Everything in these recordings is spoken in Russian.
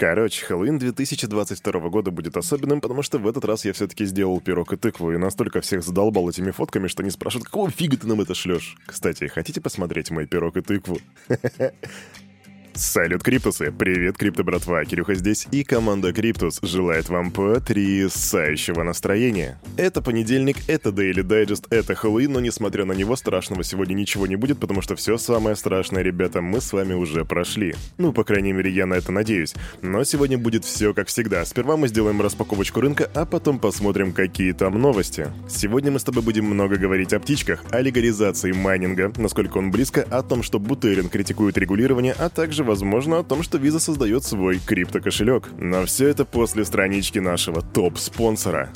Короче, Хэллоуин 2022 года будет особенным, потому что в этот раз я все-таки сделал пирог и тыкву, и настолько всех задолбал этими фотками, что они спрашивают, какого фига ты нам это шлешь? Кстати, хотите посмотреть мой пирог и тыкву? Салют, Криптусы! Привет, Крипто братва! Кирюха здесь, и команда Криптус желает вам потрясающего настроения. Это понедельник, это Daily Digest, это Хэллоуин, но несмотря на него, страшного сегодня ничего не будет, потому что все самое страшное, ребята, мы с вами уже прошли. Ну, по крайней мере, я на это надеюсь. Но сегодня будет все как всегда. Сперва мы сделаем распаковочку рынка, а потом посмотрим, какие там новости. Сегодня мы с тобой будем много говорить о птичках, о легализации майнинга, насколько он близко, о том, что Бутерин критикует регулирование, а также возможно, о том, что Visa создает свой криптокошелек. Но все это после странички нашего топ-спонсора.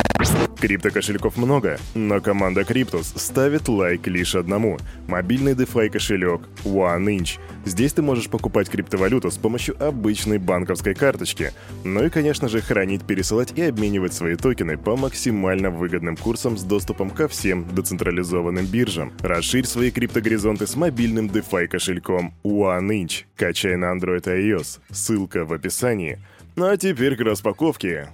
Крипто-кошельков много, но команда Cryptos ставит лайк лишь одному – мобильный DeFi кошелек OneInch. Здесь ты можешь покупать криптовалюту с помощью обычной банковской карточки. Ну и, конечно же, хранить, пересылать и обменивать свои токены по максимально выгодным курсам с доступом ко всем децентрализованным биржам. Расширь свои криптогоризонты с мобильным DeFi кошельком OneInch. Качай на Android и iOS. Ссылка в описании. Ну а теперь к распаковке.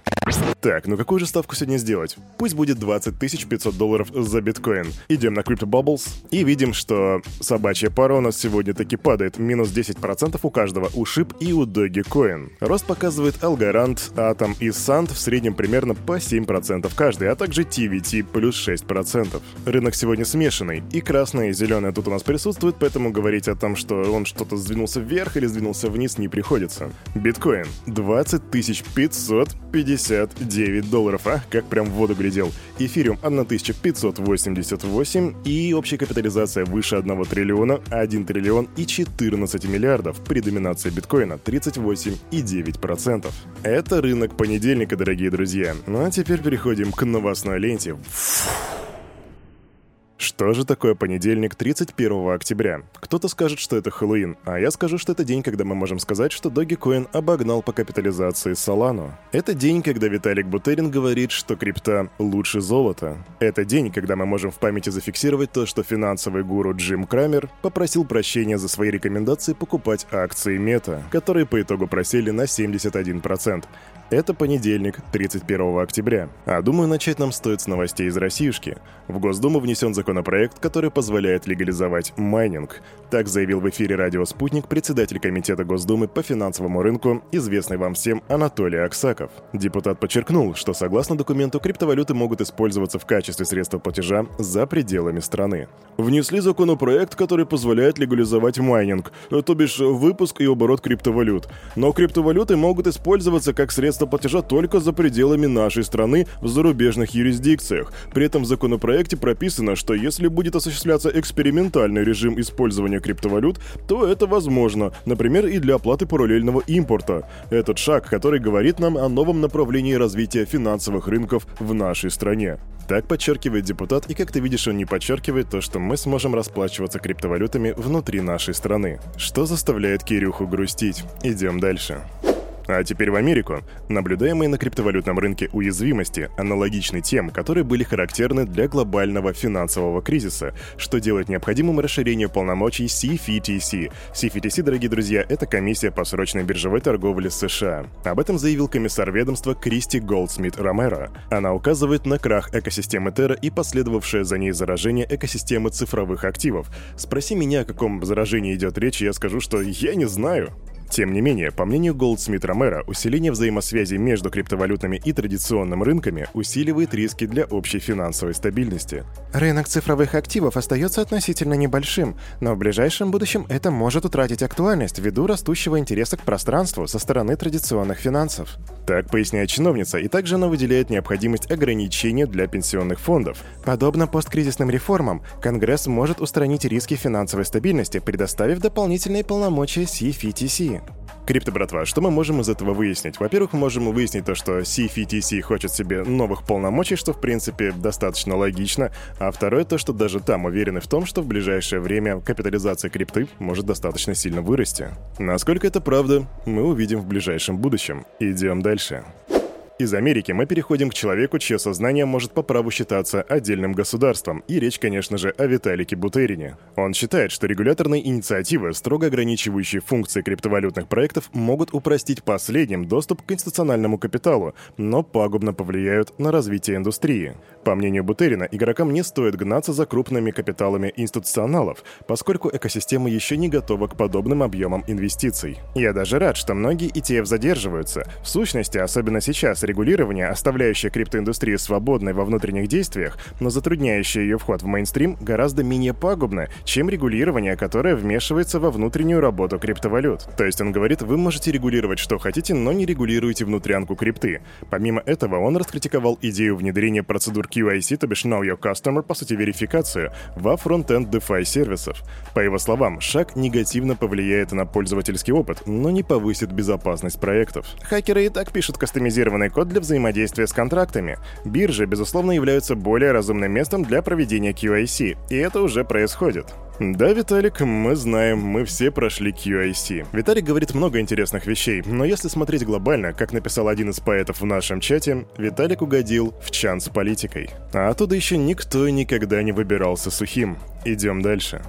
Так, ну какую же ставку сегодня сделать? Пусть будет 20 500 долларов за биткоин. Идем на Crypto Bubbles и видим, что собачья пара у нас сегодня таки падает. Минус 10% у каждого, у SHIB и у Dogecoin. Рост показывает Algorand, Atom и Sand в среднем примерно по 7% каждый, а также TVT плюс 6%. Рынок сегодня смешанный, и красное и зеленое тут у нас присутствует, поэтому говорить о том, что он что-то сдвинулся вверх или сдвинулся вниз не приходится. Биткоин 20 550 9 долларов, а? Как прям в воду глядел. Эфириум 1588 и общая капитализация выше 1 триллиона, 1 триллион и 14 миллиардов при доминации биткоина 38,9%. Это рынок понедельника, дорогие друзья. Ну а теперь переходим к новостной ленте. Фу. Что же такое понедельник 31 октября? Кто-то скажет, что это Хэллоуин, а я скажу, что это день, когда мы можем сказать, что Dogecoin обогнал по капитализации Solano. Это день, когда Виталик Бутерин говорит, что крипта лучше золота. Это день, когда мы можем в памяти зафиксировать то, что финансовый гуру Джим Крамер попросил прощения за свои рекомендации покупать акции Мета, которые по итогу просели на 71%. Это понедельник, 31 октября. А думаю, начать нам стоит с новостей из Россиюшки. В Госдуму внесен законопроект, который позволяет легализовать майнинг. Так заявил в эфире радио «Спутник» председатель Комитета Госдумы по финансовому рынку, известный вам всем Анатолий Аксаков. Депутат подчеркнул, что согласно документу криптовалюты могут использоваться в качестве средства платежа за пределами страны. Внесли законопроект, который позволяет легализовать майнинг, то бишь выпуск и оборот криптовалют. Но криптовалюты могут использоваться как средство место платежа только за пределами нашей страны в зарубежных юрисдикциях. При этом в законопроекте прописано, что если будет осуществляться экспериментальный режим использования криптовалют, то это возможно, например, и для оплаты параллельного импорта. Этот шаг, который говорит нам о новом направлении развития финансовых рынков в нашей стране. Так подчеркивает депутат, и как ты видишь, он не подчеркивает то, что мы сможем расплачиваться криптовалютами внутри нашей страны. Что заставляет Кирюху грустить? Идем дальше. А теперь в Америку. Наблюдаемые на криптовалютном рынке уязвимости аналогичны тем, которые были характерны для глобального финансового кризиса, что делает необходимым расширение полномочий CFTC. CFTC, дорогие друзья, это комиссия по срочной биржевой торговле США. Об этом заявил комиссар ведомства Кристи Голдсмит Ромеро. Она указывает на крах экосистемы Терра и последовавшее за ней заражение экосистемы цифровых активов. Спроси меня, о каком заражении идет речь, я скажу, что я не знаю. Тем не менее, по мнению Голдсмит Ромера, усиление взаимосвязи между криптовалютами и традиционными рынками усиливает риски для общей финансовой стабильности. Рынок цифровых активов остается относительно небольшим, но в ближайшем будущем это может утратить актуальность ввиду растущего интереса к пространству со стороны традиционных финансов. Так поясняет чиновница, и также она выделяет необходимость ограничения для пенсионных фондов. Подобно посткризисным реформам, Конгресс может устранить риски финансовой стабильности, предоставив дополнительные полномочия CFTC. Крипто, братва, что мы можем из этого выяснить? Во-первых, мы можем выяснить то, что CFTC хочет себе новых полномочий, что, в принципе, достаточно логично. А второе, то, что даже там уверены в том, что в ближайшее время капитализация крипты может достаточно сильно вырасти. Насколько это правда, мы увидим в ближайшем будущем. Идем дальше. Из Америки мы переходим к человеку, чье сознание может по праву считаться отдельным государством, и речь, конечно же, о Виталике Бутерине. Он считает, что регуляторные инициативы, строго ограничивающие функции криптовалютных проектов, могут упростить последним доступ к институциональному капиталу, но пагубно повлияют на развитие индустрии. По мнению Бутерина, игрокам не стоит гнаться за крупными капиталами институционалов, поскольку экосистема еще не готова к подобным объемам инвестиций. Я даже рад, что многие ETF задерживаются. В сущности, особенно сейчас, регулирование, оставляющее криптоиндустрию свободной во внутренних действиях, но затрудняющее ее вход в мейнстрим, гораздо менее пагубно, чем регулирование, которое вмешивается во внутреннюю работу криптовалют. То есть он говорит, вы можете регулировать что хотите, но не регулируете внутрянку крипты. Помимо этого, он раскритиковал идею внедрения процедур QIC, то бишь Know Your Customer, по сути верификацию, во фронтенд DeFi сервисов. По его словам, шаг негативно повлияет на пользовательский опыт, но не повысит безопасность проектов. Хакеры и так пишут кастомизированный код для взаимодействия с контрактами. Биржи, безусловно, являются более разумным местом для проведения QIC, и это уже происходит. Да, Виталик, мы знаем, мы все прошли QIC. Виталик говорит много интересных вещей, но если смотреть глобально, как написал один из поэтов в нашем чате, Виталик угодил в чан с политикой. А оттуда еще никто никогда не выбирался сухим. Идем дальше.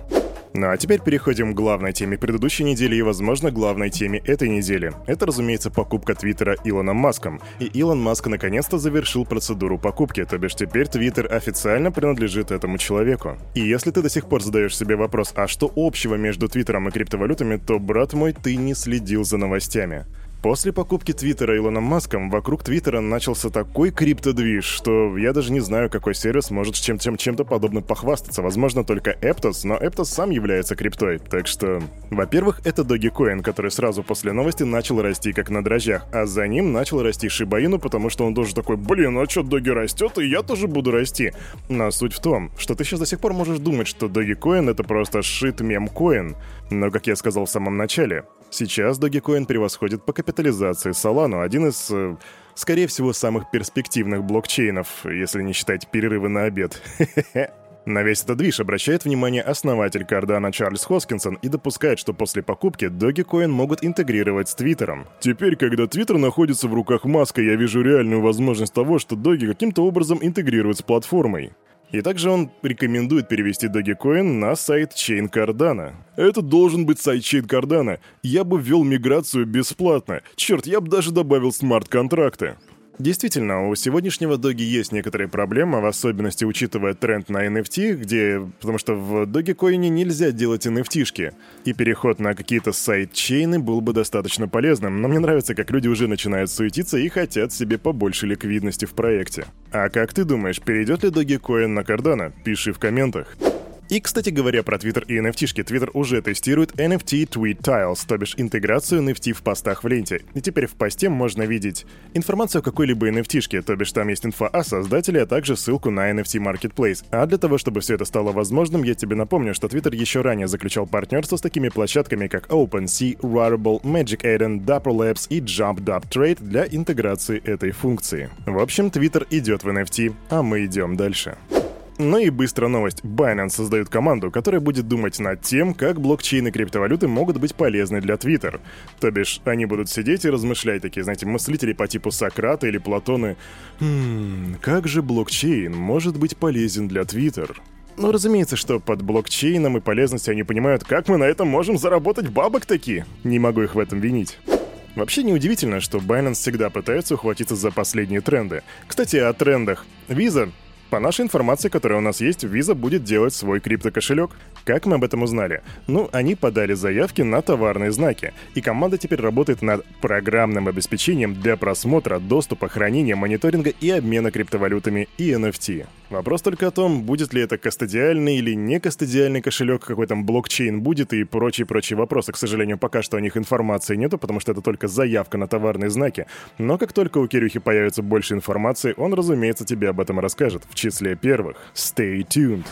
Ну а теперь переходим к главной теме предыдущей недели и, возможно, главной теме этой недели. Это, разумеется, покупка Твиттера Илоном Маском. И Илон Маск наконец-то завершил процедуру покупки, то бишь теперь Твиттер официально принадлежит этому человеку. И если ты до сих пор задаешь себе вопрос, а что общего между Твиттером и криптовалютами, то, брат мой, ты не следил за новостями. После покупки Твиттера Илоном Маском вокруг Твиттера начался такой криптодвиж, что я даже не знаю, какой сервис может чем-то чем подобным похвастаться. Возможно, только Aptos, но Aptos сам является криптой. Так что, во-первых, это Dogecoin, который сразу после новости начал расти как на дрожжах, а за ним начал расти Шибаину, потому что он тоже такой, блин, а что Доги растет, и я тоже буду расти. Но суть в том, что ты сейчас до сих пор можешь думать, что Dogecoin это просто шит мем-коин. Но, как я сказал в самом начале, сейчас Dogecoin превосходит по капитализации Solana, один из, э, скорее всего, самых перспективных блокчейнов, если не считать перерывы на обед. На весь этот движ обращает внимание основатель Cardano Чарльз Хоскинсон и допускает, что после покупки Dogecoin могут интегрировать с Твиттером. Теперь, когда Твиттер находится в руках Маска, я вижу реальную возможность того, что Доги каким-то образом интегрируют с платформой. И также он рекомендует перевести Dogecoin на сайт Chain Cardano. Это должен быть сайт Chain Cardano. Я бы ввел миграцию бесплатно. Черт, я бы даже добавил смарт-контракты. Действительно, у сегодняшнего доги есть некоторые проблемы, в особенности учитывая тренд на NFT, где... Потому что в Dogecoin нельзя делать NFT-шки. И переход на какие-то сайт-чейны был бы достаточно полезным, но мне нравится, как люди уже начинают суетиться и хотят себе побольше ликвидности в проекте. А как ты думаешь, перейдет ли Dogecoin на Cardano? Пиши в комментах. И, кстати говоря, про Twitter и NFT-шки. Twitter уже тестирует NFT Tweet Tiles, то бишь интеграцию NFT в постах в ленте. И теперь в посте можно видеть информацию о какой-либо NFT-шке, то бишь там есть инфа о создателе, а также ссылку на NFT Marketplace. А для того, чтобы все это стало возможным, я тебе напомню, что Twitter еще ранее заключал партнерство с такими площадками, как OpenSea, Rarible, Magic Eden, Dapper Labs и Jump Dub Trade для интеграции этой функции. В общем, Twitter идет в NFT, а мы идем дальше. Ну и быстро новость. Binance создает команду, которая будет думать над тем, как блокчейны криптовалюты могут быть полезны для Twitter. То бишь, они будут сидеть и размышлять, такие, знаете, мыслители по типу Сократа или Платоны. «Хм, как же блокчейн может быть полезен для Twitter?» Ну, разумеется, что под блокчейном и полезностью они понимают, как мы на этом можем заработать бабок таки. Не могу их в этом винить. Вообще неудивительно, что Binance всегда пытается ухватиться за последние тренды. Кстати, о трендах. Visa по нашей информации, которая у нас есть, Visa будет делать свой криптокошелек. Как мы об этом узнали? Ну, они подали заявки на товарные знаки, и команда теперь работает над программным обеспечением для просмотра, доступа, хранения, мониторинга и обмена криптовалютами и NFT. Вопрос только о том, будет ли это кастодиальный или не кастодиальный кошелек, какой там блокчейн будет и прочие-прочие вопросы. К сожалению, пока что о них информации нету, потому что это только заявка на товарные знаки. Но как только у Кирюхи появится больше информации, он, разумеется, тебе об этом расскажет, в числе первых. Stay tuned.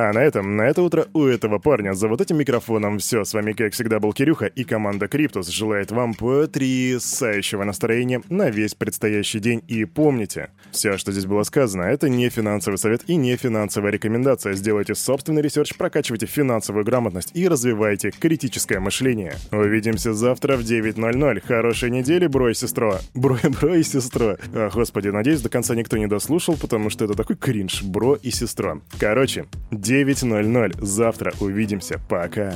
А на этом, на это утро у этого парня за вот этим микрофоном все. С вами, как всегда, был Кирюха, и команда Криптус желает вам потрясающего настроения на весь предстоящий день. И помните, все, что здесь было сказано, это не финансовый совет и не финансовая рекомендация. Сделайте собственный research, прокачивайте финансовую грамотность и развивайте критическое мышление. Увидимся завтра в 9.00. Хорошей недели, бро и сестро. Бро, бро и сестро. А, господи, надеюсь, до конца никто не дослушал, потому что это такой кринж, бро и сестра. Короче, 9.00. Завтра увидимся. Пока.